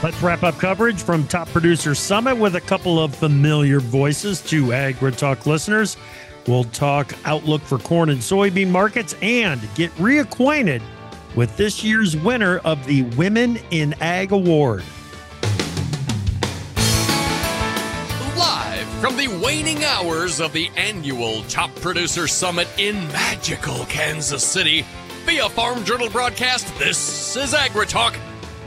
Let's wrap up coverage from Top Producer Summit with a couple of familiar voices to AgriTalk listeners. We'll talk outlook for corn and soybean markets and get reacquainted with this year's winner of the Women in Ag Award. Live from the waning hours of the annual Top Producer Summit in magical Kansas City via Farm Journal broadcast, this is AgriTalk.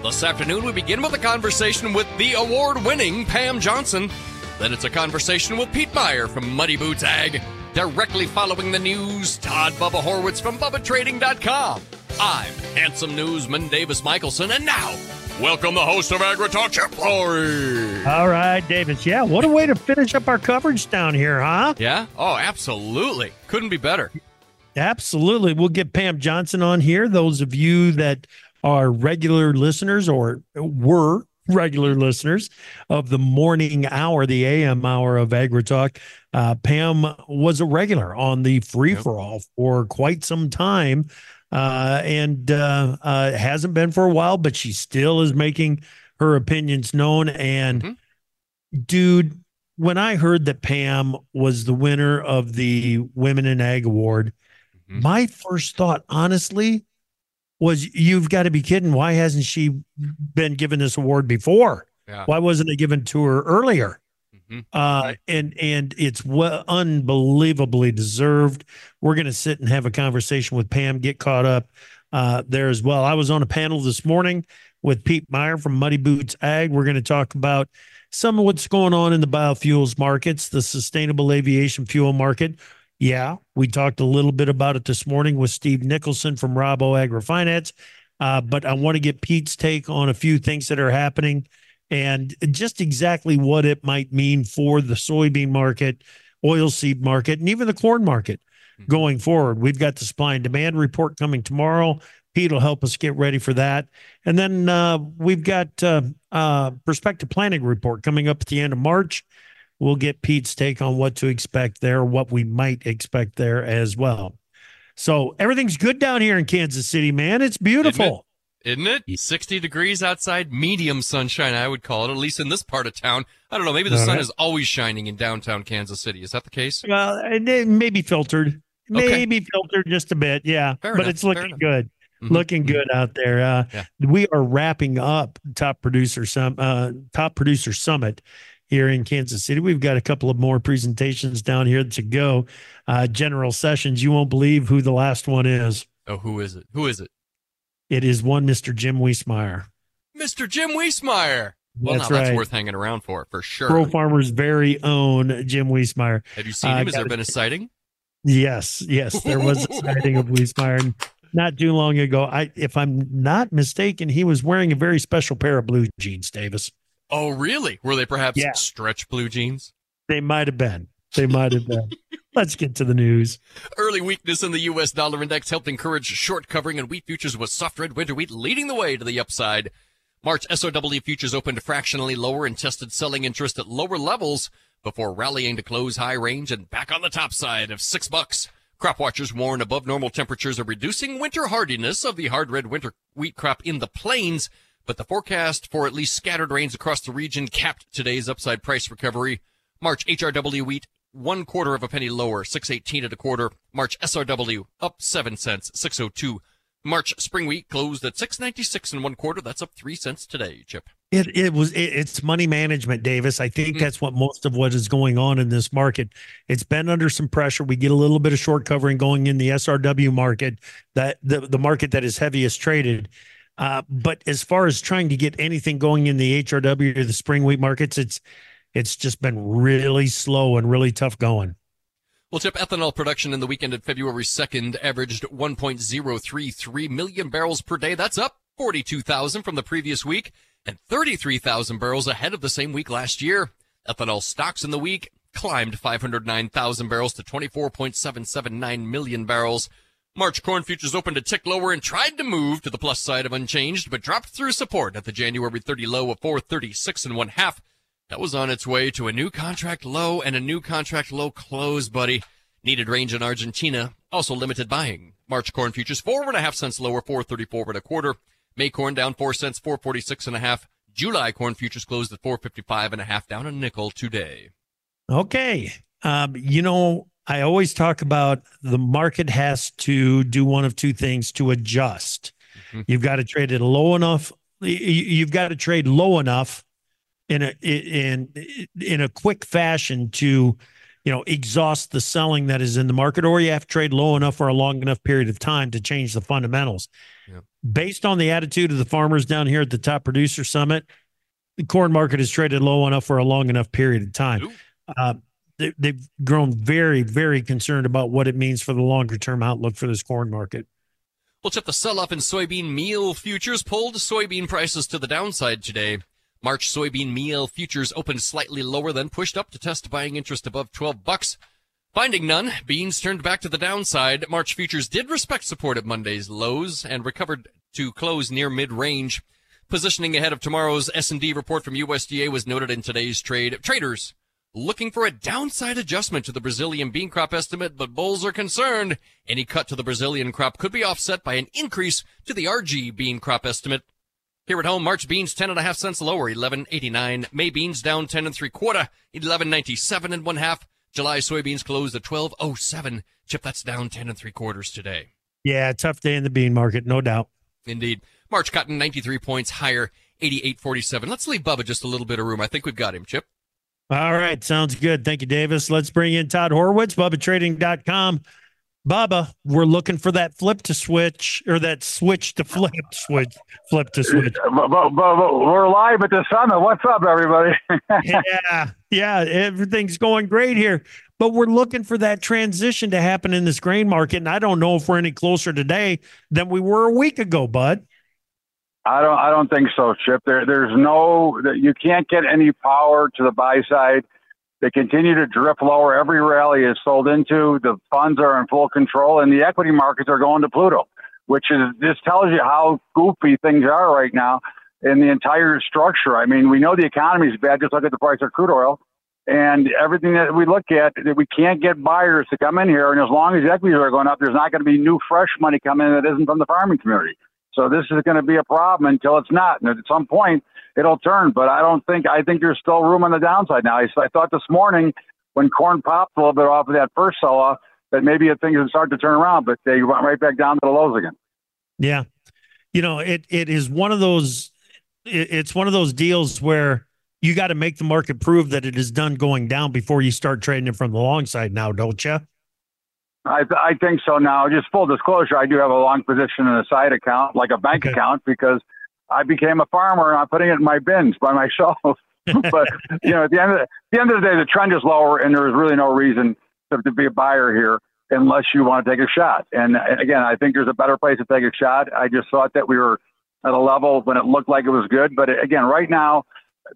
This afternoon, we begin with a conversation with the award winning Pam Johnson. Then it's a conversation with Pete Meyer from Muddy Boots Ag. Directly following the news, Todd Bubba Horwitz from BubbaTrading.com. I'm handsome newsman Davis Michaelson, and now, welcome the host of AgriTalk, Chip Flory. All right, Davis. Yeah, what a way to finish up our coverage down here, huh? Yeah? Oh, absolutely. Couldn't be better. Absolutely. We'll get Pam Johnson on here. Those of you that are regular listeners or were regular listeners of the morning hour, the AM hour of AgriTalk. Uh, Pam was a regular on the free for all for quite some time. Uh, and uh, uh, hasn't been for a while, but she still is making her opinions known. And mm-hmm. dude, when I heard that Pam was the winner of the Women in Ag Award, mm-hmm. my first thought, honestly, was you've got to be kidding. Why hasn't she been given this award before? Yeah. Why wasn't it given to her earlier? Mm-hmm. Uh, and and it's well, unbelievably deserved. We're going to sit and have a conversation with Pam, get caught up uh, there as well. I was on a panel this morning with Pete Meyer from Muddy Boots Ag. We're going to talk about some of what's going on in the biofuels markets, the sustainable aviation fuel market yeah, we talked a little bit about it this morning with Steve Nicholson from Rabo AgriFinance. Uh, but I want to get Pete's take on a few things that are happening and just exactly what it might mean for the soybean market, oilseed market, and even the corn market mm-hmm. going forward. We've got the supply and demand report coming tomorrow. Pete will help us get ready for that. And then uh, we've got uh, uh, prospective planning report coming up at the end of March we'll get Pete's take on what to expect there, what we might expect there as well. So everything's good down here in Kansas City, man. It's beautiful. Isn't it? Isn't it? 60 degrees outside, medium sunshine, I would call it, at least in this part of town. I don't know. Maybe the All sun right. is always shining in downtown Kansas City. Is that the case? Well, it may be filtered. Maybe okay. filtered just a bit. Yeah. Fair but enough. it's looking good. Mm-hmm. Looking good out there. Uh, yeah. We are wrapping up top producer sum, uh, top producer summit here in Kansas City. We've got a couple of more presentations down here to go. Uh, general sessions. You won't believe who the last one is. Oh, who is it? Who is it? It is one Mr. Jim Wiesemeyer. Mr. Jim Wiesemeyer. Well, that's, right. that's worth hanging around for, for sure. Pro Farmer's very own Jim Wiesemeyer. Have you seen him? Uh, Has there been a sighting? Yes, yes, there was a sighting of Wiesemeyer not too long ago. I, if I'm not mistaken, he was wearing a very special pair of blue jeans, Davis. Oh, really? Were they perhaps yeah. stretch blue jeans? They might have been. They might have been. Let's get to the news. Early weakness in the U.S. dollar index helped encourage short covering in wheat futures with soft red winter wheat leading the way to the upside. March SRW futures opened fractionally lower and tested selling interest at lower levels before rallying to close high range and back on the top side of six bucks. Crop watchers warn above normal temperatures are reducing winter hardiness of the hard red winter wheat crop in the plains but the forecast for at least scattered rains across the region capped today's upside price recovery. March HRW wheat one quarter of a penny lower, 618 at a quarter. March SRW up 7 cents, 602. March spring wheat closed at 696 and one quarter. That's up 3 cents today, Chip. It it was it, it's money management, Davis. I think mm. that's what most of what is going on in this market. It's been under some pressure. We get a little bit of short covering going in the SRW market, that the the market that is heaviest traded. Uh, but as far as trying to get anything going in the HRW or the spring wheat markets, it's it's just been really slow and really tough going. Well, Chip, ethanol production in the weekend of February 2nd averaged 1.033 million barrels per day. That's up 42,000 from the previous week and 33,000 barrels ahead of the same week last year. Ethanol stocks in the week climbed 509,000 barrels to 24.779 million barrels. March corn futures opened a tick lower and tried to move to the plus side of unchanged, but dropped through support at the January 30 low of 436 and one half. That was on its way to a new contract low and a new contract low close, buddy. Needed range in Argentina, also limited buying. March corn futures four and a half cents lower, 434 and a quarter. May corn down four cents, 446 and a half. July corn futures closed at 455 and a half, down a nickel today. Okay. Um, you know, I always talk about the market has to do one of two things to adjust. Mm-hmm. You've got to trade it low enough. You've got to trade low enough in a in in a quick fashion to you know exhaust the selling that is in the market or you have to trade low enough for a long enough period of time to change the fundamentals yeah. based on the attitude of the farmers down here at the top producer summit the corn market is traded low enough for a long enough period of time uh, they, they've grown very very concerned about what it means for the longer term outlook for this corn market We'll check the sell-off in soybean meal futures pulled soybean prices to the downside today. March soybean meal futures opened slightly lower, then pushed up to test buying interest above 12 bucks. Finding none, beans turned back to the downside. March futures did respect support at Monday's lows and recovered to close near mid-range. Positioning ahead of tomorrow's S&D report from USDA was noted in today's trade. Traders looking for a downside adjustment to the Brazilian bean crop estimate, but bulls are concerned any cut to the Brazilian crop could be offset by an increase to the Argie bean crop estimate. Here at home, March beans ten and a half cents lower, eleven eighty nine. May beans down ten and three quarter, eleven ninety seven and one half. July soybeans closed at twelve oh seven. Chip, that's down ten and three quarters today. Yeah, tough day in the bean market, no doubt. Indeed. March cotton ninety three points higher, eighty eight forty seven. Let's leave Bubba just a little bit of room. I think we've got him, Chip. All right, sounds good. Thank you, Davis. Let's bring in Todd Horwitz, BubbaTrading.com. Bubba, we're looking for that flip to switch or that switch to flip switch, flip to switch. We're live at the summit. What's up, everybody? yeah, yeah, everything's going great here. But we're looking for that transition to happen in this grain market, and I don't know if we're any closer today than we were a week ago, Bud. I don't. I don't think so, Chip. There, there's no. You can't get any power to the buy side they continue to drift lower. Every rally is sold into. The funds are in full control, and the equity markets are going to Pluto, which is this tells you how goofy things are right now in the entire structure. I mean, we know the economy is bad. Just look at the price of crude oil. And everything that we look at, that we can't get buyers to come in here. And as long as equities are going up, there's not going to be new fresh money coming in that isn't from the farming community. So this is going to be a problem until it's not. And at some point, it'll turn. But I don't think I think there's still room on the downside now. I, I thought this morning when corn popped a little bit off of that first sell-off that maybe things would start to turn around, but they went right back down to the lows again. Yeah, you know it it is one of those. It, it's one of those deals where you got to make the market prove that it is done going down before you start trading it from the long side. Now, don't you? I, I think so now. Just full disclosure, I do have a long position in a side account, like a bank okay. account, because I became a farmer and I'm putting it in my bins by myself. but you know, at the end of the, the end of the day, the trend is lower, and there is really no reason to, to be a buyer here unless you want to take a shot. And, and again, I think there's a better place to take a shot. I just thought that we were at a level when it looked like it was good, but again, right now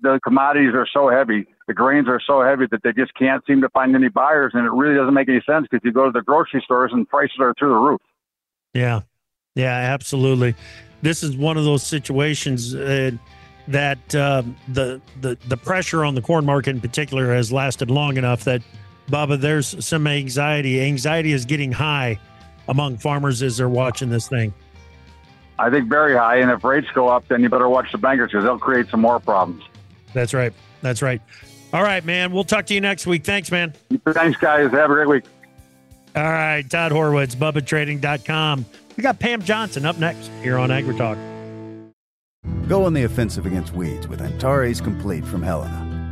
the commodities are so heavy, the grains are so heavy that they just can't seem to find any buyers, and it really doesn't make any sense because you go to the grocery stores and prices are through the roof. Yeah, yeah, absolutely this is one of those situations uh, that uh, the the the pressure on the corn market in particular has lasted long enough that Bubba, there's some anxiety. Anxiety is getting high among farmers as they're watching this thing. I think very high, and if rates go up, then you better watch the bankers because they'll create some more problems. That's right. That's right. All right, man. We'll talk to you next week. Thanks, man. Thanks, guys. Have a great week. All right, Todd Horwitz, BubbaTrading.com. We got Pam Johnson up next here on AgriTalk. Go on the offensive against weeds with Antares Complete from Helena.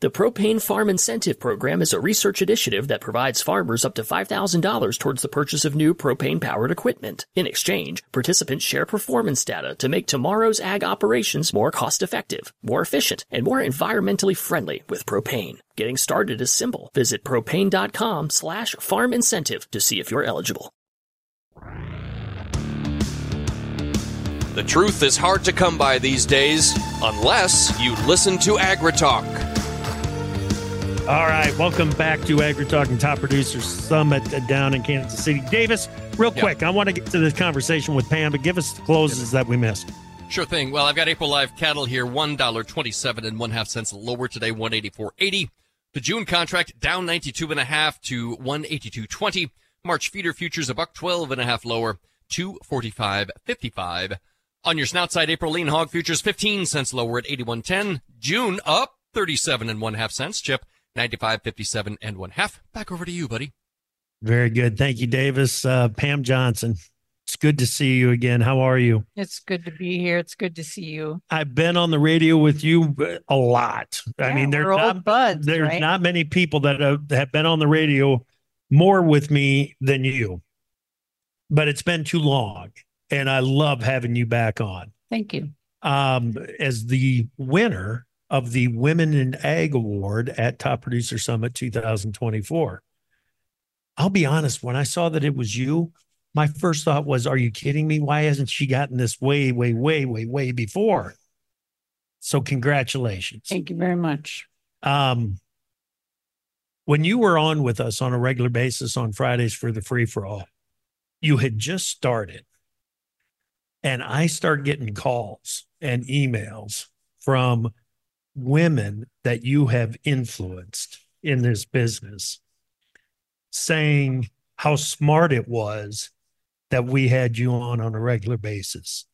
The Propane Farm Incentive Program is a research initiative that provides farmers up to $5,000 towards the purchase of new propane powered equipment. In exchange, participants share performance data to make tomorrow's ag operations more cost effective, more efficient, and more environmentally friendly with propane. Getting started is simple. Visit propane.com slash farm incentive to see if you're eligible. The truth is hard to come by these days unless you listen to AgriTalk. All right, welcome back to AgriTalk and Top Producers Summit down in Kansas City. Davis, real quick, I want to get to this conversation with Pam, but give us the closes that we missed. Sure thing. Well, I've got April live cattle here, one dollar twenty-seven and one half cents lower today, one eighty-four eighty. The June contract down ninety-two and a half to one eighty-two twenty. March feeder futures a buck twelve and a half lower, two forty-five fifty-five. On your snout side, April lean hog futures fifteen cents lower at eighty-one ten. June up thirty-seven and one half cents. Chip ninety-five fifty-seven and one half. Back over to you, buddy. Very good. Thank you, Davis. Uh, Pam Johnson, it's good to see you again. How are you? It's good to be here. It's good to see you. I've been on the radio with you uh, a lot. I mean, there's we're not, old buds, there's right? not many people that have, have been on the radio more with me than you, but it's been too long. And I love having you back on. Thank you. um, as the winner of the Women in Ag Award at Top Producer Summit 2024. I'll be honest, when I saw that it was you, my first thought was, Are you kidding me? Why hasn't she gotten this way, way, way, way, way before? So, congratulations. Thank you very much. Um, when you were on with us on a regular basis on Fridays for the free for all, you had just started. And I start getting calls and emails from women that you have influenced in this business saying how smart it was that we had you on on a regular basis.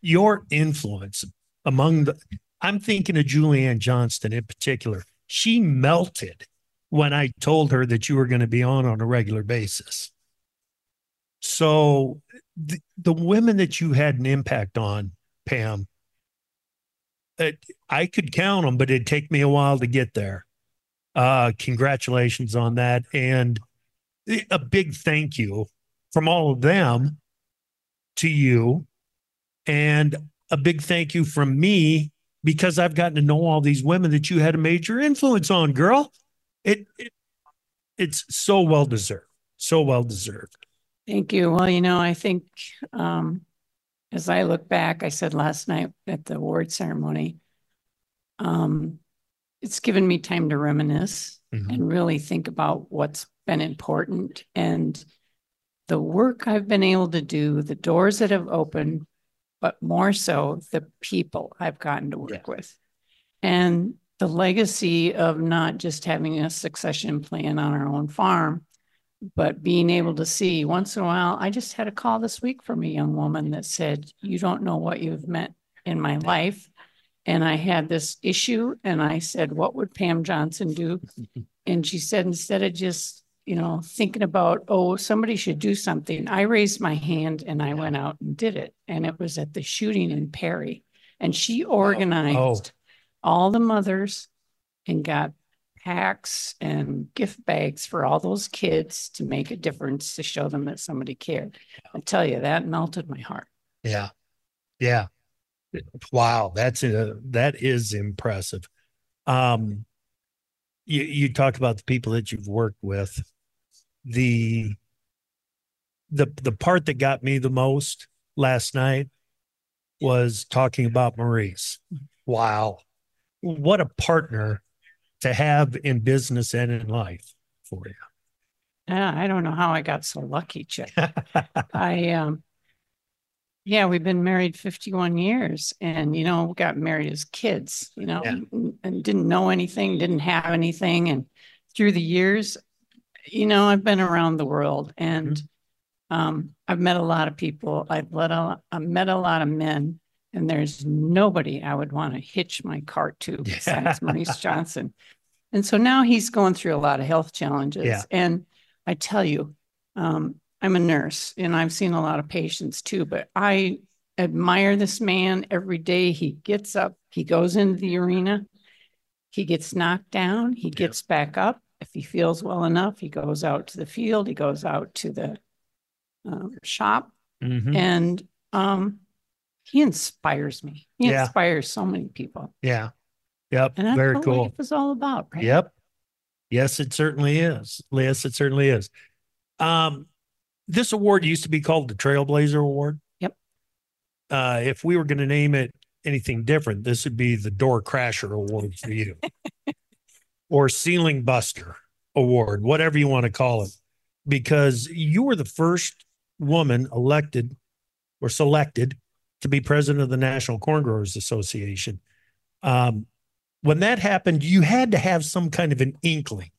Your influence among the, I'm thinking of Julianne Johnston in particular. She melted when I told her that you were going to be on on a regular basis. So the, the women that you had an impact on, Pam, it, I could count them, but it'd take me a while to get there. Uh, congratulations on that. And a big thank you from all of them to you. And a big thank you from me because I've gotten to know all these women that you had a major influence on, girl. It, it it's so well deserved. So well deserved. Thank you. Well, you know, I think um, as I look back, I said last night at the award ceremony, um, it's given me time to reminisce Mhm. and really think about what's been important and the work I've been able to do, the doors that have opened, but more so the people I've gotten to work with. And the legacy of not just having a succession plan on our own farm, but being able to see once in a while. I just had a call this week from a young woman that said, You don't know what you've meant in my life. And I had this issue, and I said, What would Pam Johnson do? And she said, Instead of just, you know, thinking about, oh, somebody should do something, I raised my hand and I went out and did it. And it was at the shooting in Perry. And she oh, oh. organized all the mothers and got packs and gift bags for all those kids to make a difference to show them that somebody cared. I tell you, that melted my heart. Yeah. Yeah. Wow. That's a, that is impressive. Um, you, you talk about the people that you've worked with. The, the, the part that got me the most last night was talking about Maurice. Wow. What a partner to have in business and in life for you. Yeah, I don't know how I got so lucky, Chip. I um yeah, we've been married 51 years and you know, got married as kids, you know, Yeah. and, didn't know anything, didn't have anything and through the years, you know, I've been around the world and um I've met a lot of people. I've let a, I've met a lot of men and there's nobody I would want to hitch my cart to besides Maurice Johnson. And so now he's going through a lot of health challenges. Yeah. And I tell you, um, I'm a nurse and I've seen a lot of patients too, but I admire this man every day. He gets up, he goes into the arena, he gets knocked down, he gets back up. If he feels well enough, he goes out to the field, he goes out to the um, shop, Mhm. and um, he inspires me. He Yeah. inspires so many people. Yeah. Yep. And that's Very what cool. life is all about, right? Yep. Yes, it certainly is. Yes, it certainly is. Um, this award used to be called the Trailblazer Award. Yep. Uh, if we were going to name it anything different, this would be the Door Crasher Award for you, or Ceiling Buster Award, whatever you want to call it, because you were the first woman elected or selected to be president of the National Corn Growers Association. Um, when that happened, you had to have some kind of an inkling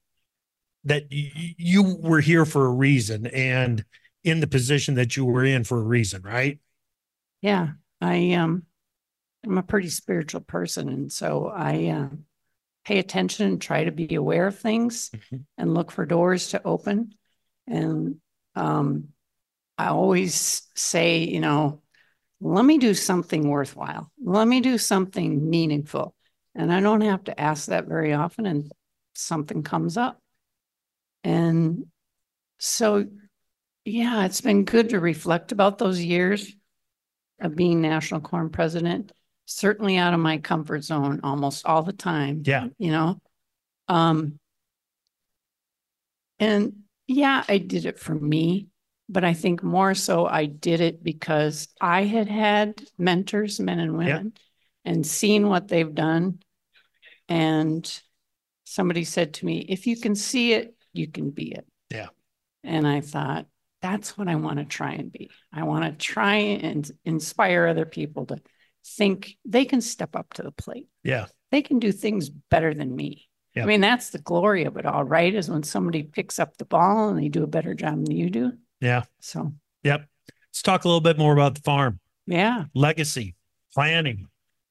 that y- you were here for a reason and in the position that you were in for a reason, right? Yeah, I um, I'm a pretty spiritual person, and so I uh, pay attention and try to be aware of things Mhm. and look for doors to open. And um, I always say, you know, let me do something worthwhile. Let me do something meaningful, and I don't have to ask that very often, and something comes up. And so, yeah, it's been good to reflect about those years of being national corn president, certainly out of my comfort zone almost all the time. Yeah. You know? Um, and yeah, I did it for me, but I think more so I did it because I had had mentors, men and women, and seen what they've done. And somebody said to me, if you can see it, you can be it. Yeah. And I thought, that's what I want to try and be. I want to try and inspire other people to think they can step up to the plate. Yeah. They can do things better than me. Yeah. I mean, that's the glory of it all, right? Is when somebody picks up the ball and they do a better job than you do. Yeah. So, Yep. Let's talk a little bit more about the farm yeah, legacy, planning,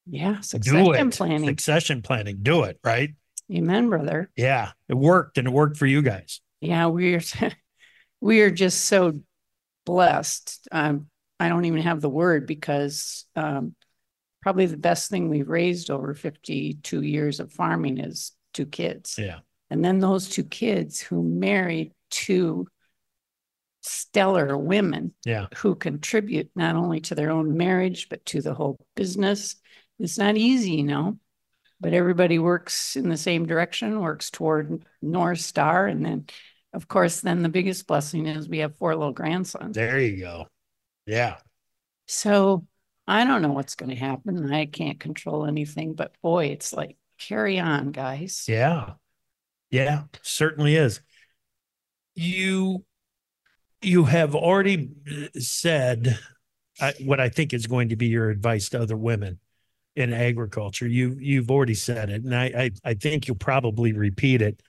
yeah. do Succession it, planning. succession planning, do it, right? Amen, brother. Yeah. It worked and it worked for you guys. Yeah, we're we are just so blessed. Um, I don't even have the word because um, probably the best thing we've raised over 52 years of farming is two kids. Yeah. And then those two kids who married two stellar women Yeah. who contribute not only to their own marriage, but to the whole business. It's not easy, you know, but everybody works in the same direction, works toward North Star. And then, of course, then the biggest blessing is we have four little grandsons. There you go. Yeah. So I don't know what's going to happen. I can't control anything, but boy, it's like carry on, guys. Yeah. Yeah, certainly is. You you have already said uh, what I think is going to be your advice to other women in agriculture. You you've already said it, and I I, I think you'll probably repeat it.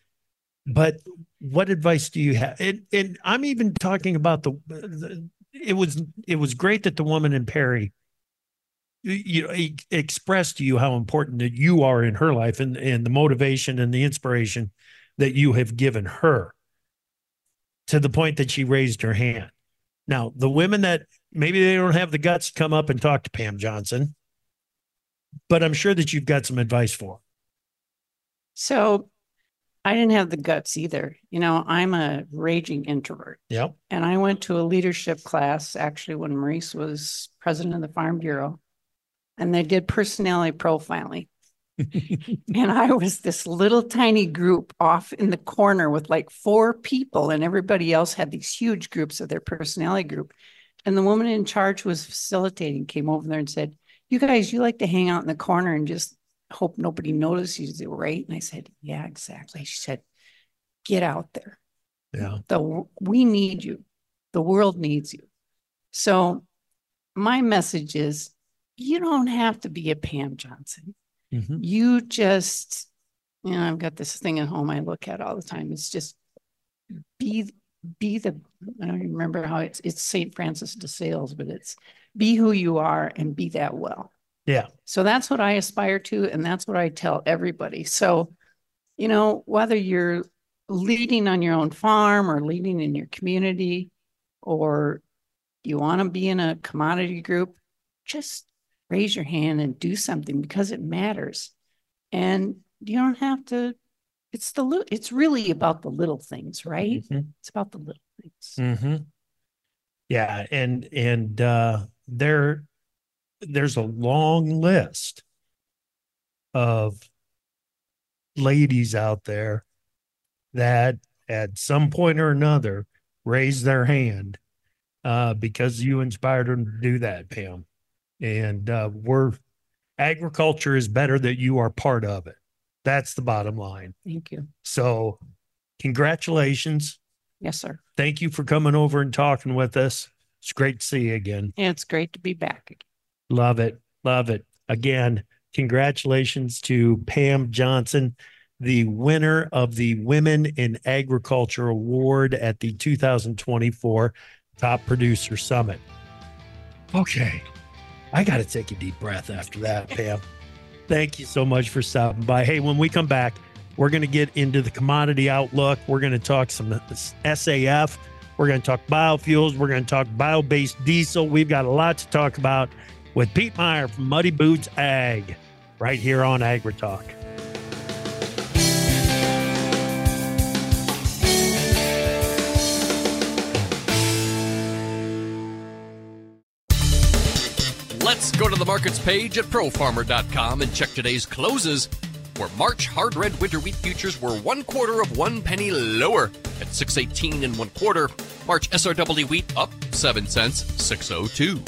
But what advice do you have? And, and I'm even talking about the, the. It was it was great that the woman in Perry you know expressed to you how important that you are in her life and and the motivation and the inspiration that you have given her to the point that she raised her hand now the women that maybe they don't have the guts to come up and talk to pam johnson but i'm sure that you've got some advice for So I didn't have the guts either. You know, I'm a raging introvert. yep And I went to a leadership class actually when Maurice was president of the Farm Bureau. And they did personality profiling. and I was this little tiny group off in the corner with like four people, and everybody else had these huge groups of their personality group. And the woman in charge who was facilitating came over there and said, you guys, you like to hang out in the corner and just hope nobody notices you, right? And I said, yeah, exactly. She said, get out there. Yeah. The we need you. The world needs you. So my message is you don't have to be a Pam Johnson. Mhm. You just, you know, I've got this thing at home I look at all the time. It's just be be the I don't even remember how it's it's St. Francis de Sales, but it's be who you are and be that well. Yeah. So that's what I aspire to, and that's what I tell everybody. So, you know, whether you're leading on your own farm or leading in your community, or you want to be in a commodity group, just raise your hand and do something because it matters. And you don't have to, it's the it's really about the little things, right? Mhm. It's about the little things. Mm-hmm. Yeah, and and uh, there, there's a long list of ladies out there that at some point or another raised their hand uh, because you inspired them to do that, Pam. And uh, we're agriculture is better that you are part of it. That's the bottom line. Thank you. So, congratulations. Yes, sir. Thank you for coming over and talking with us. It's great to see you again. And it's great to be back. Again. Love it. Love it. Again, congratulations to Pam Johnson, the winner of the Women in Agriculture Award at the 2024 Top Producer Summit. Okay. I got to take a deep breath after that, Pam. Thank you so much for stopping by. Hey, when we come back, we're going to get into the commodity outlook. We're going to talk some SAF. We're going to talk biofuels. We're going to talk bio based diesel. We've got a lot to talk about with Pete Meyer from Muddy Boots Ag right here on AgriTalk. Let's go to the markets page at profarmer.com and check today's closes. Where March hard red winter wheat futures were one quarter of one penny lower at 618 and one quarter. March SRW wheat up 7 cents, 602.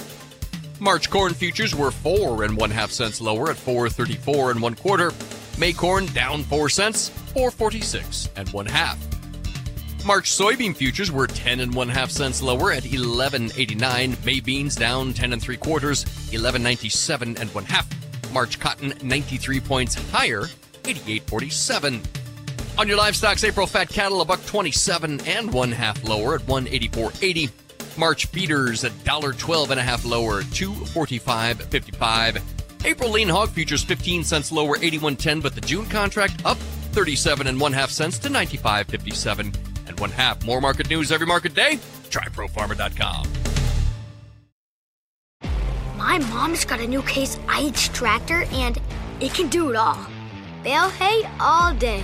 March corn futures were four and one half cents lower at 434 and one quarter. May corn down four cents, 446 and one half. March soybean futures were 10 and one half cents lower at 11.89. May beans down 10 and three quarters, 11.97 and one half. March cotton 93 points higher, 88.47. On your livestock's April fat cattle a buck 27 and one half lower at 184.80. March feeders at $1.12 and a half lower, 245.55. April lean hog futures 15 cents lower, 81.10, but the June contract up 37 and one half cents to 95.57 and one half. More market news every market day. Try profarmer.com. My mom's got a new Case IH tractor and it can do it all. Bale hay all day.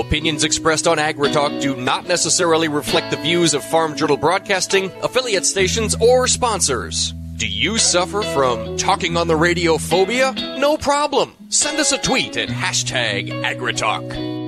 Opinions expressed on AgriTalk do not necessarily reflect the views of Farm Journal Broadcasting, affiliate stations, or sponsors. Do you suffer from talking on the radio phobia? No problem. Send us a tweet at hashtag AgriTalk.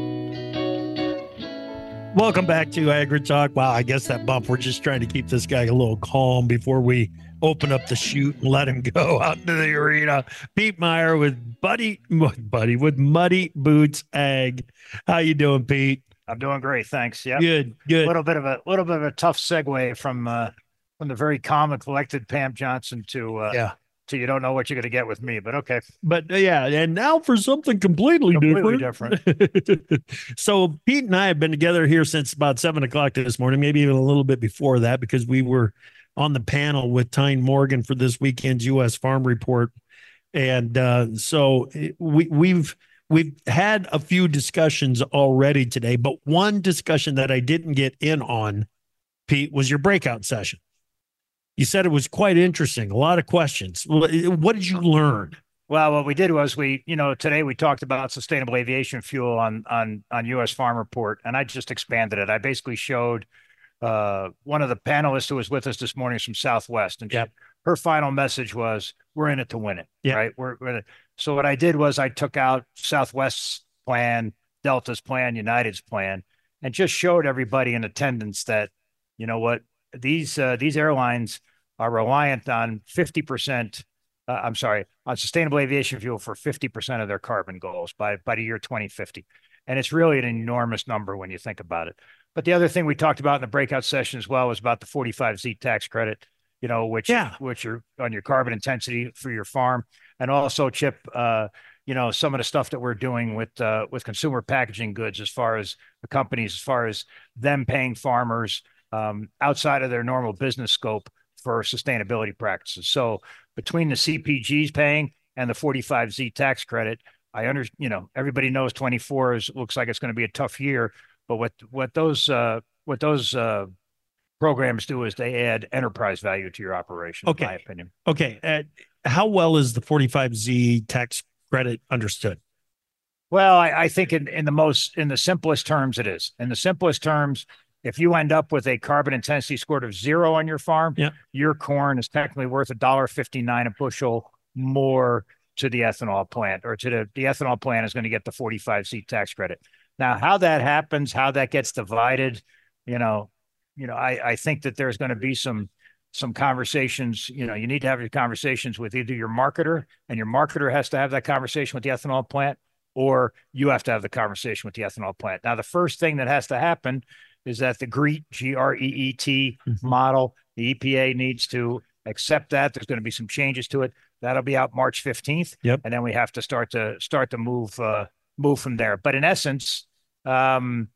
Welcome back to AgriTalk. Wow, I guess that bump. We're just trying to keep this guy a little calm before we open up the chute and let him go out into the arena. Pete Meyer with Buddy, Buddy with Muddy Boots Ag. How you doing, Pete? I'm doing great, thanks. Yeah, good, good. A little bit of a little bit of a tough segue from uh, from the very calm and collected Pam Johnson to uh, yeah to you don't know what you're going to get with me, but okay. But uh, yeah, and now for something completely, completely different. different. so Pete and I have been together here since about seven o'clock this morning, maybe even a little bit before that, because we were on the panel with Tyne Morgan for this weekend's U.S. Farm Report, and uh, so we we've we've had a few discussions already today, but one discussion that I didn't get in on, Pete, was your breakout session you said it was quite interesting. A lot of questions. What did you learn? Well, what we did was we, you know, today we talked about sustainable aviation fuel on on on U.S. Farm Report, and I just expanded it. I basically showed uh, one of the panelists who was with us this morning is from Southwest, and yep. she, her final message was, "We're in it to win it." Yep. Right? We're, we're so what I did was I took out Southwest's plan, Delta's plan, United's plan, and just showed everybody in attendance that, you know what, these uh, these airlines are reliant on 50%, uh, I'm sorry, on sustainable aviation fuel for 50% of their carbon goals by, by the year 2050. And it's really an enormous number when you think about it. But the other thing we talked about in the breakout session as well was about the 45Z tax credit, you know, which yeah. which are on your carbon intensity for your farm, and also Chip, uh, you know, some of the stuff that we're doing with uh, with consumer packaging goods, as far as the companies, as far as them paying farmers um, outside of their normal business scope for sustainability practices. So between the CPGs paying and the 45Z tax credit, I under you know everybody knows 24 is looks like it's going to be a tough year, but what what those uh, what those uh, programs do is they add enterprise value to your operation. Okay. In my opinion. Okay. Uh, how well is the 45Z tax credit understood? Well, I, I think in, in the most in the simplest terms, it is. In the simplest terms, if you end up with a carbon intensity score of zero on your farm, yeah. your corn is technically worth a dollar fifty nine a bushel more to the ethanol plant, or to the the ethanol plant is going to get the forty five Z tax credit. Now, how that happens, how that gets divided, you know, you know, I I think that there's going to be some some conversations. You know, you need to have your conversations with either your marketer, and your marketer has to have that conversation with the ethanol plant, or you have to have the conversation with the ethanol plant. Now, the first thing that has to happen is that the GREET, G R E E T Mhm. model, the EPA needs to accept that. There's going to be some changes to it. That'll be out March 15th. Yep. And then we have to start to start to move uh, move from there. But in essence, um,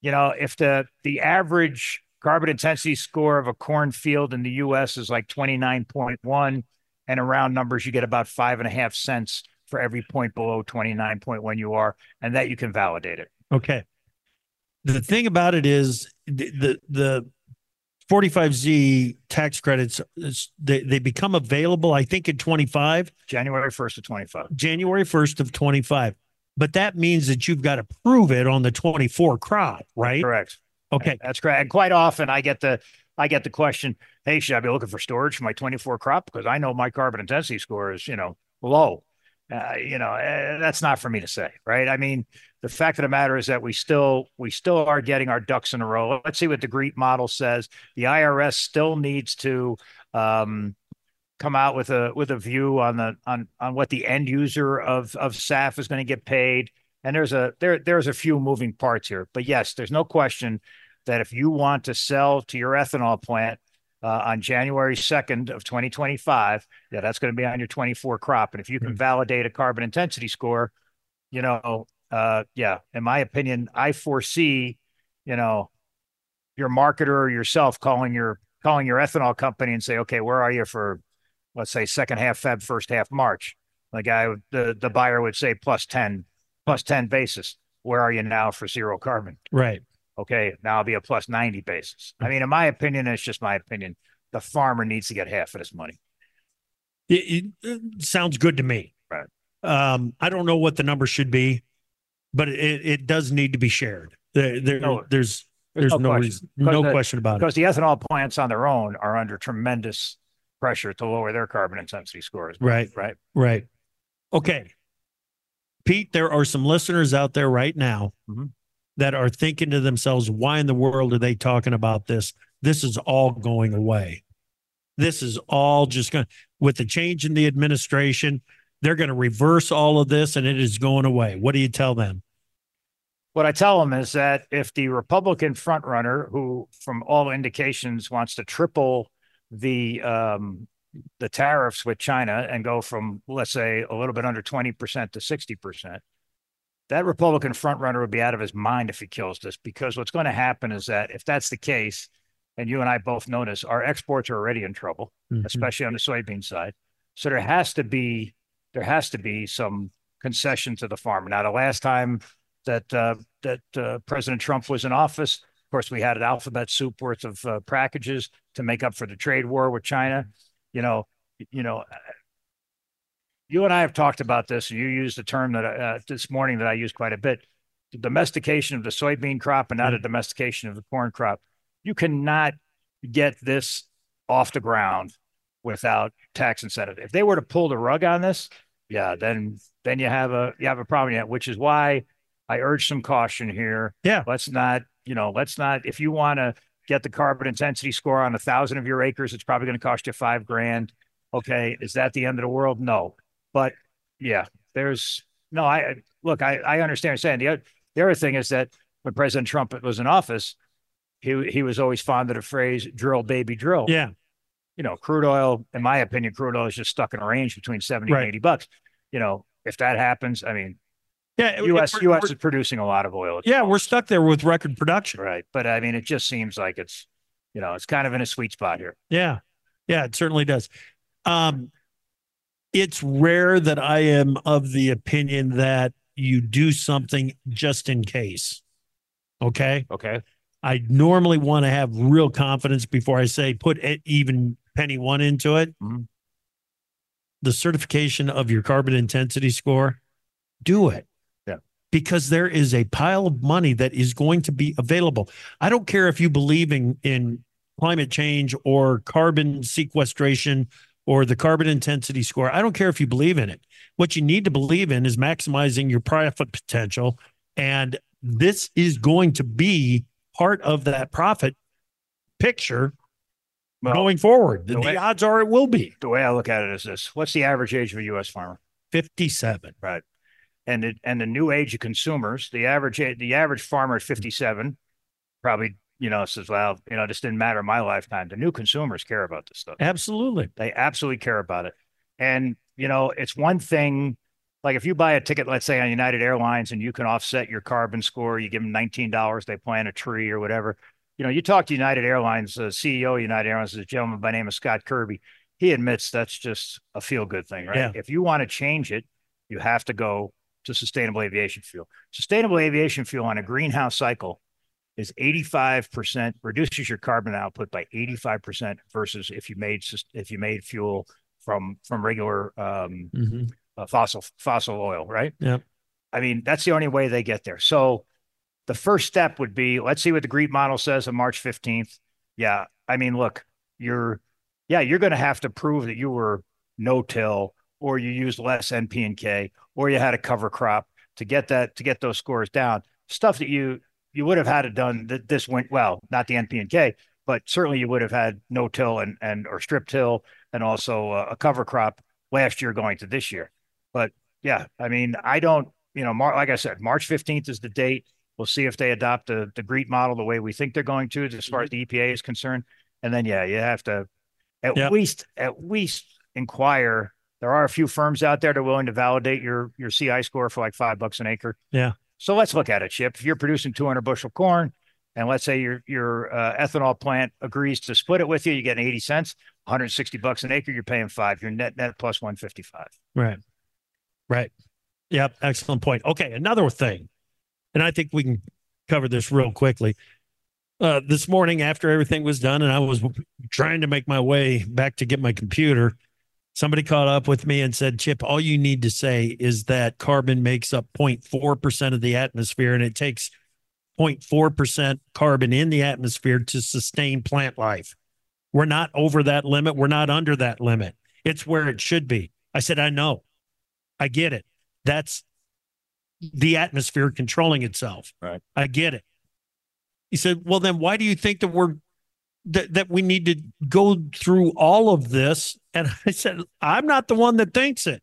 you know, if the the average carbon intensity score of a cornfield in the US is like 29.1, and around numbers, you get about five and a half cents for every point below 29.1 you are, and that you can validate it. Okay. The thing about it is the the, the 45Z tax credits is- they, they become available I think in 25 January 1st of 25. January 1st of 25. But that means that you've got to prove it on the 24 crop, right? Correct. Okay. That's correct. And quite often I get the I get the question, hey, should I be looking for storage for my 24 crop? Because I know my carbon intensity score is, you know, low. Uh, you know, uh, that's not for me to say, right? I mean, the fact of the matter is that we still we still are getting our ducks in a row. Let's see what the GREET model says. The IRS still needs to um, come out with a with a view on the on on what the end user of of SAF is going to get paid. And there's a there there's a few moving parts here, but yes, there's no question that if you want to sell to your ethanol plant uh, on January 2nd of 2025, yeah, that's going to be on your 24 crop. And if you can validate a carbon intensity score, you know, uh, yeah, in my opinion, I foresee, you know, your marketer or yourself calling your calling your ethanol company and say, okay, where are you for, let's say, second half Feb, first half March? The guy, the the buyer would say plus 10, plus 10 basis. Where are you now for zero carbon? Right. Okay, now I'll be a plus 90 basis. I mean, in my opinion, it's just my opinion. The farmer needs to get half of this money. It, it, it sounds good to me. Right. Um, I don't know what the number should be, but it, it does need to be shared. There, there No, there's there's no no question. reason, no the- question about it. Because the ethanol plants on their own are under tremendous pressure to lower their carbon intensity scores. Right. Right. Right. Okay. Pete, there are some listeners out there right now Mhm. that are thinking to themselves, why in the world are they talking about this? This is all going away. This is all just going with the change in the administration, they're going to reverse all of this and it is going away. What do you tell them? What I tell them is that if the Republican frontrunner, who from all indications wants to triple the um, the tariffs with China and go from let's say a little bit under twenty percent to sixty percent, that Republican frontrunner would be out of his mind if he kills this. Because what's going to happen is that if that's the case, and you and I both notice, our exports are already in trouble, Mhm. especially on the soybean side. So there has to be there has to be some concession to the farmer. Now, the last time that uh, that uh, President Trump was in office. Of course, we had an alphabet soup worth of uh, packages to make up for the trade war with China. You know, you know, you and I have talked about this. And you used a term that uh, this morning that I use quite a bit: the domestication of the soybean crop and not a domestication of the corn crop. You cannot get this off the ground without tax incentive. If they were to pull the rug on this, yeah, then then you have a you have a problem yet, which is why I urge some caution here. Yeah. Let's not, you know, let's not if you want to get the carbon intensity score on a thousand of your acres, it's probably going to cost you five grand. Okay. Is that the end of the world? No. But yeah, there's no, I look, I, I understand what you're saying. The, oth- the other thing is that when President Trump was in office, he he was always fond of the phrase drill baby drill Yeah. you know, crude oil, in my opinion, crude oil is just stuck in a range between 70 Right. and 80 bucks. You know, if that happens, I mean, Yeah. US we're- US we're- is producing a lot of oil. yeah. We're stuck there with record production. Right. But I mean, it just seems like it's, you know, it's kind of in a sweet spot here. Yeah. Yeah, it certainly does. Um, it's rare that I am of the opinion that you do something just in case. Okay. Okay. I normally want to have real confidence before I say put it, even penny one into it. Mhm. The certification of your carbon intensity score, do it. Because there is a pile of money that is going to be available. I don't care if you believe in, in climate change or carbon sequestration or the carbon intensity score. I don't care if you believe in it. What you need to believe in is maximizing your profit potential. And this is going to be part of that profit picture Well, going forward. The, the way- the odds are it will be the way I look at it is this what's the average age of a US farmer? 57. Right. And it, and the new age of consumers, the average the average farmer at mm-hmm. 57 probably, you know, says, well, you know, this didn't matter in my lifetime. The new consumers care about this stuff. Absolutely. They absolutely care about it. And, you know, it's one thing, like if you buy a ticket, let's say on United Airlines, and you can offset your carbon score, you give them $19, they plant a tree or whatever. You know, you talk to United Airlines, the CEO of United Airlines is a gentleman by the name of Scott Kirby. He admits that's just a feel good thing, right? Yeah. If you want to change it, you have to go to sustainable aviation fuel. Sustainable aviation fuel on a greenhouse cycle is 85% reduces your carbon output by 85% versus if you made if you made fuel from from regular um, Mhm. uh, fossil fossil oil, right? Yeah. I mean, that's the only way they get there. So the first step would be let's see what the GREET model says on March 15th. Yeah, I mean, look, you're yeah, you're going to have to prove that you were no till or you used less NP and K or you had a cover crop to get that to get those scores down. Stuff that you you would have had it done that this went well, not the NP and K, but certainly you would have had no till and and or strip till and also uh, a cover crop last year going to this year. But yeah, I mean, I don't, you know, Mar- like I said, March 15th is the date. We'll see if they adopt the, the GREET model the way we think they're going to, as far as the EPA is concerned. And then, yeah, you have to at least, at least inquire. There are a few firms out there that are willing to validate your, your CI score for like five bucks an acre. Yeah. So let's look at it, Chip. If you're producing 200 bushel corn, and let's say your your uh, ethanol plant agrees to split it with you, you get 80 cents, 160 bucks an acre, you're paying five. You're net net plus 155. Right. Right. Yep. Excellent point. Okay. Another thing, and I think we can cover this real quickly. Uh, this morning, after everything was done, and I was trying to make my way back to get my computer, somebody caught up with me and said, Chip, all you need to say is that carbon makes up 0.4% of the atmosphere, and it takes 0.4% carbon in the atmosphere to sustain plant life. We're not over that limit. We're not under that limit. It's where it should be. I said, I know. I get it. That's the atmosphere controlling itself. Right. I get it. He said, Well, then why do you think that we're that, that we need to go through all of this? And I said, I'm not the one that thinks it.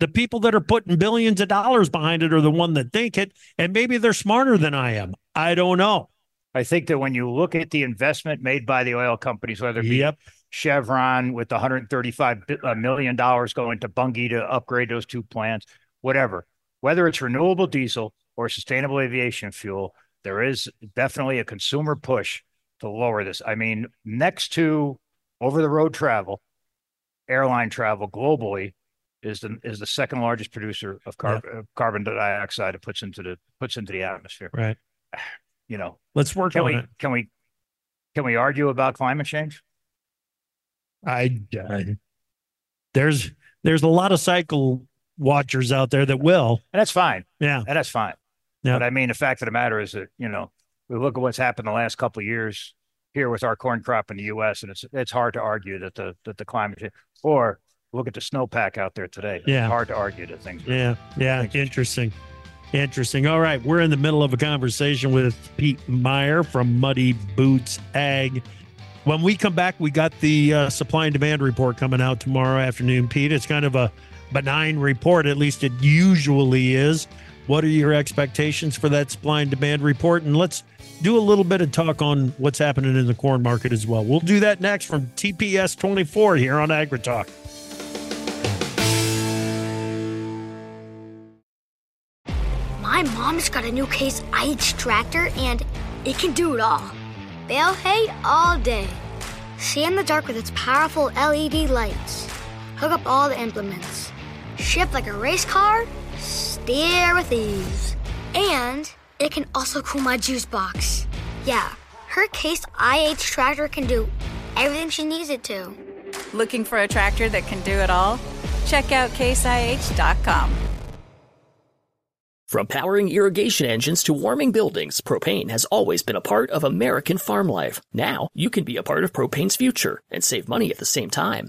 The people that are putting billions of dollars behind it are the one that think it, and maybe they're smarter than I am. I don't know. I think that when you look at the investment made by the oil companies, whether it be Yep. Chevron with 135 bi- uh, million dollars going to Bunge to upgrade those two plants, whatever, whether it's renewable diesel or sustainable aviation fuel, there is definitely a consumer push to lower this. I mean, next to over the road travel, airline travel globally is the is the second largest producer of carb, uh, carbon dioxide it puts into the puts into the atmosphere. Right. You know, Let's work can on we it. can we can we argue about climate change? I, I there's there's a lot of cycle watchers out there that will. And that's fine. Yeah. And that's fine. Yeah. But I mean, the fact of the matter is that, you know, we look at what's happened the last couple of years here with our corn crop in the US, and it's it's hard to argue that the that the climate change or look at the snowpack out there today. Yeah. It's hard to argue that things are- Yeah. Yeah. Interesting. Interesting. All right. We're in the middle of a conversation with Pete Meyer from Muddy Boots Ag. When we come back, we got the uh, supply and demand report coming out tomorrow afternoon, Pete. It's kind of a benign report, at least it usually is. What are your expectations for that supply and demand report? And let's do a little bit of talk on what's happening in the corn market as well. We'll do that next from TPS 24 here on AgriTalk. My mom's got a new Case IH tractor and it can do it all. Bale hay all day. See in the dark with its powerful LED lights. Hook up all the implements. Shift like a race car. Steer with ease. And it can also cool my juice box. Yeah, her Case IH tractor can do everything she needs it to. Looking for a tractor that can do it all? Check out caseih.com. From powering irrigation engines to warming buildings, propane has always been a part of American farm life. Now, you can be a part of propane's future and save money at the same time.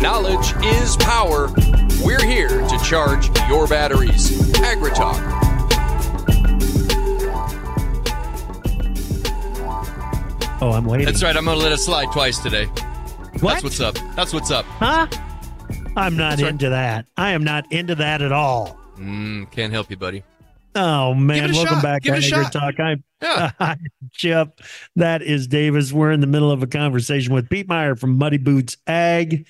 Knowledge is power. We're here to charge your batteries. AgriTalk. Oh, I'm waiting. That's right. I'm going to let it slide twice today. What? That's what's up. That's what's up. Huh? I'm not into that. I am not into that at all. Mm, can't help you, buddy. Oh man, Give it a welcome shot. back Give to Agri. Talk. I'm Yeah. Chip. That is Davis. We're in the middle of a conversation with Pete Meyer from Muddy Boots Ag.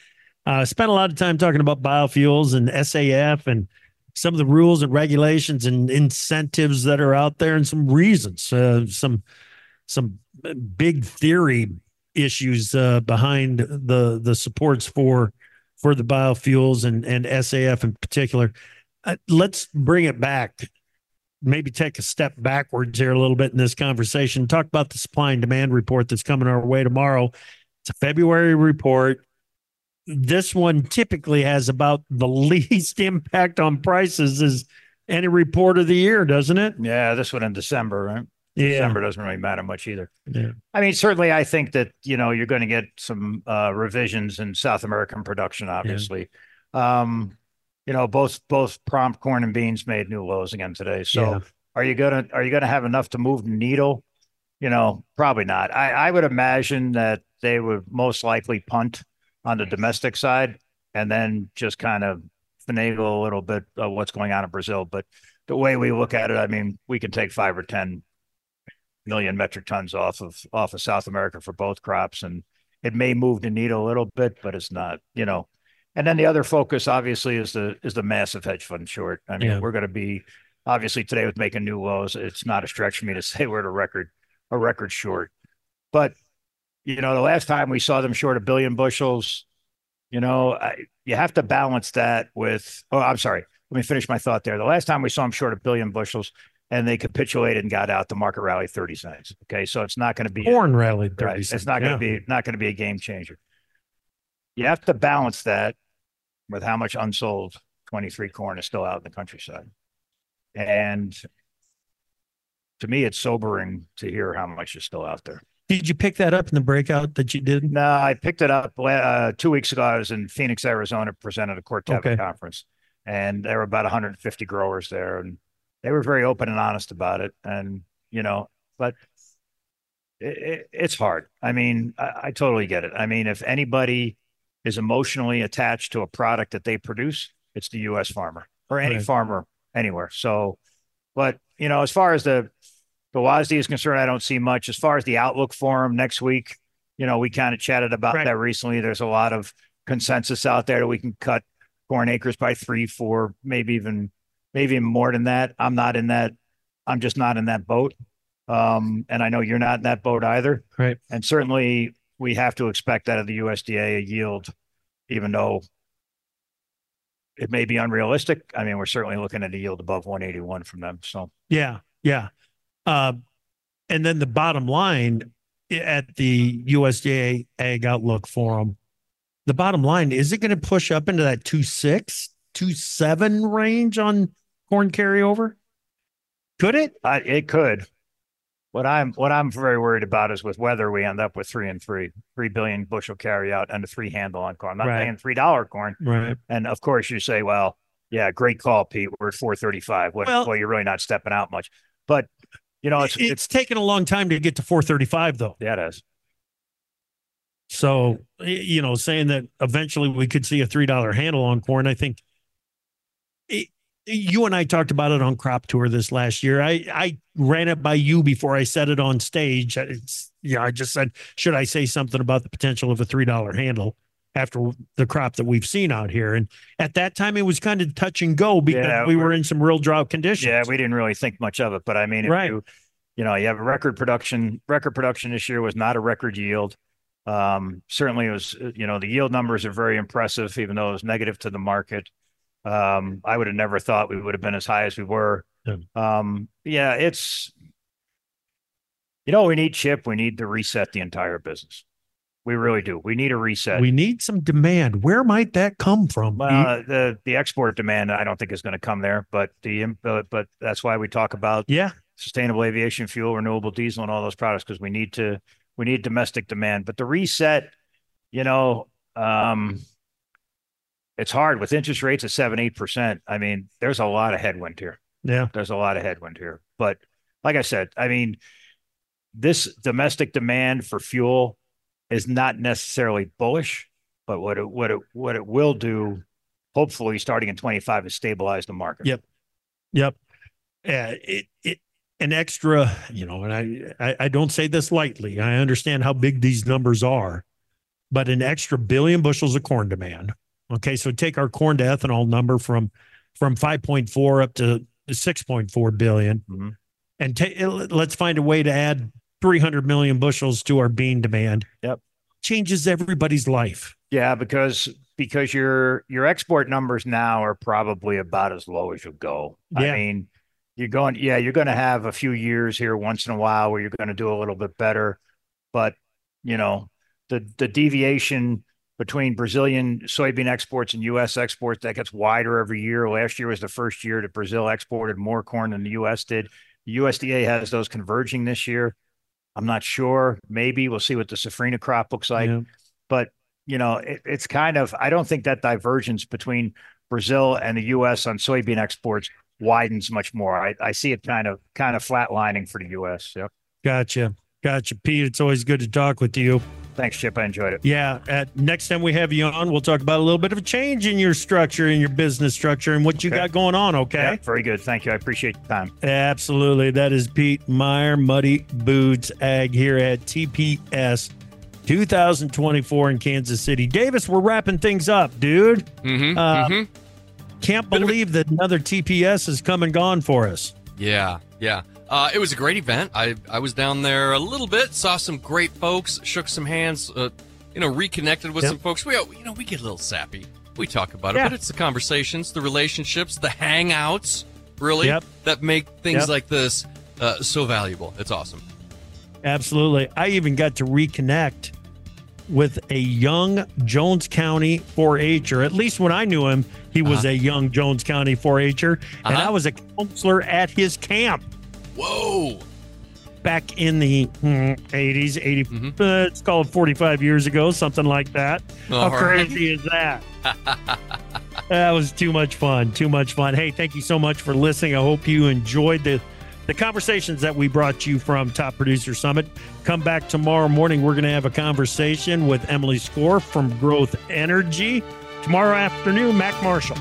Uh, spent a lot of time talking about biofuels and SAF and some of the rules and regulations and incentives that are out there and some reasons, uh, some some big theory issues uh, behind the the supports for for the biofuels and and SAF in particular. Uh, let's bring it back. Maybe take a step backwards here a little bit in this conversation. Talk about the supply and demand report that's coming our way tomorrow. It's a February report. This one typically has about the least impact on prices as any report of the year, doesn't it? Yeah, this one in December, right? Yeah. December doesn't really matter much either. Yeah. I mean, certainly, I think that you know you're going to get some uh, revisions in South American production. Obviously, um, you know both both prompt corn and beans made new lows again today. So, Yeah. are you gonna are you gonna have enough to move the needle? You know, probably not. I, I would imagine that they would most likely punt on the domestic side and then just kind of finagle a little bit of what's going on in Brazil, but the way we look at it, I mean, we can take five or ten million metric tons off of off of South America for both crops, and it may move the needle a little bit, but it's not, you know. And then the other focus, obviously, is the is the massive hedge fund short. I mean, Yeah. we're going to be obviously today with making new lows. It's not a stretch for me to say we're at a record a record short, but you know, the last time we saw them short a billion bushels, you know, I, you have to balance that with. Oh, I'm sorry. Let me finish my thought there. The last time we saw them short a billion bushels, and they capitulated and got out, the market rallied 30 cents. Okay, so it's not going to be Corn rallied 30 Right. cents. It's not going to be not going to be a game changer. You have to balance that with how much unsold 23 corn is still out in the countryside. And to me, it's sobering to hear how much is still out there. Did you pick that up in the breakout that you did? No, I picked it up uh, two weeks ago. I was in Phoenix, Arizona, presented a Corteva Okay. conference, and there were about 150 growers there, and they were very open and honest about it. And you know, but it, it, it's hard. I mean, I, I totally get it. I mean, if anybody is emotionally attached to a product that they produce, it's the U.S. farmer or any Right. farmer anywhere. So, but you know, as far as the the WASDE is concerned, I don't see much. As far as the outlook for them next week, you know, we kind of chatted about Right. that recently. There's a lot of consensus out there that we can cut corn acres by three, four, maybe even maybe even more than that. I'm not in that. I'm just not in that boat. Um, and I know you're not in that boat either. Right. And certainly we have to expect that of the USDA a yield, even though it may be unrealistic. I mean, we're certainly looking at a yield above 181 from them. So Yeah, yeah. Uh, and then the bottom line at the USDA Ag Outlook Forum, the bottom line is it going to push up into that two six, two seven range on corn carryover? Could it? I, it could. What I'm what I'm very worried about is with weather, we end up with three and three, three billion bushel carryout and a three handle on corn. I'm not Right. paying three dollar corn. Right. And of course, you say, well, yeah, great call, Pete. We're at 435. Well, Well- well, you're really not stepping out much. But you know, it's it's, it's taken a long time to get to 435 though. yeah, it is. So, you know, saying that eventually we could see a $3 handle on corn, I think it, you and I talked about it on crop tour this last year. I, I ran it by you before I said it on stage. It's, yeah, I just said, should I say something about the potential of a $3 handle after the crop that we've seen out here? And at that time, it was kind of touch and go because Yeah, we were in some real drought conditions. Yeah, we didn't really think much of it, but I mean, if Right. you, you know, you have a record production. Record production this year was not a record yield. Um, certainly, it was. You know, the yield numbers are very impressive, even though it was negative to the market. Um, I would have never thought we would have been as high as we were. Yeah. Um, yeah, it's. You know, we need chip. We need to reset the entire business. We really do. We need a reset. we need some demand. Where might that come from? Uh, the the export demand, I don't think is going to come there, but the but, but that's why we talk about yeah. sustainable aviation fuel, renewable diesel, and all those products because we need to we need domestic demand. But the reset, you know, um, it's hard with interest rates at seven eight percent. I mean, there's a lot of headwind here. Yeah. There's a lot of headwind here. But like I said, I mean, this domestic demand for fuel is not necessarily bullish, but what it what it what it will do, hopefully, starting in 25, is stabilize the market. Yep. Yep. Uh, it, it, an extra, you know, and I, I, I don't say this lightly. I understand how big these numbers are, but an extra billion bushels of corn demand. Okay. So take our corn to ethanol number from, from 5.4 up to 6.4 billion Mhm. and ta- let's find a way to add 300 million bushels to our bean demand. Yep. Changes everybody's life. Yeah, because because your your export numbers now are probably about as low as you go. Yeah. I mean, you're going yeah, you're going to have a few years here once in a while where you're going to do a little bit better, but you know, the the deviation between Brazilian soybean exports and US exports that gets wider every year. Last year was the first year that Brazil exported more corn than the US did. The USDA has those converging this year. I'm not sure. Maybe we'll see what the safrina crop looks like Yeah. but you know it, it's kind of i don't think that divergence between brazil and the us on soybean exports widens much more i, I see it kind of kind of flatlining for the us yep. Gotcha. Gotcha. Pete, it's always good to talk with you. Thanks, Chip. I enjoyed it. Yeah. At, next time we have you on, we'll talk about a little bit of a change in your structure, in your business structure, and what you Okay. got going on. Okay. Yeah, very good. Thank you. I appreciate the time. Absolutely. That is Pete Meyer, Muddy Boots Ag here at TPS 2024 in Kansas City. Davis, we're wrapping things up, dude. Mm-hmm. Uh, mm-hmm. Can't believe that another TPS has come and gone for us. Yeah, yeah. Uh, it was a great event. I, I was down there a little bit, saw some great folks, shook some hands, uh, you know, reconnected with Yep. some folks. We, you know, we get a little sappy. We talk about it, Yeah. but it's the conversations, the relationships, the hangouts, really, Yep. that make things Yep. like this uh, so valuable. It's awesome. Absolutely. I even got to reconnect with a young Jones County 4-H'er. At least when I knew him, he was Uh-huh. a young Jones County 4-H'er, and Uh-huh. I was a counselor at his camp Whoa. back in the mm, 80s, 80. Mhm. Uh, it's called 45 years ago, something like that. All How right. crazy is that? that was too much fun. Too much fun. Hey, thank you so much for listening. I hope you enjoyed the the conversations that we brought you from Top Producer Summit. Come back tomorrow morning. We're going to have a conversation with Emily Skor from Growth Energy. Tomorrow afternoon, Mac Marshall.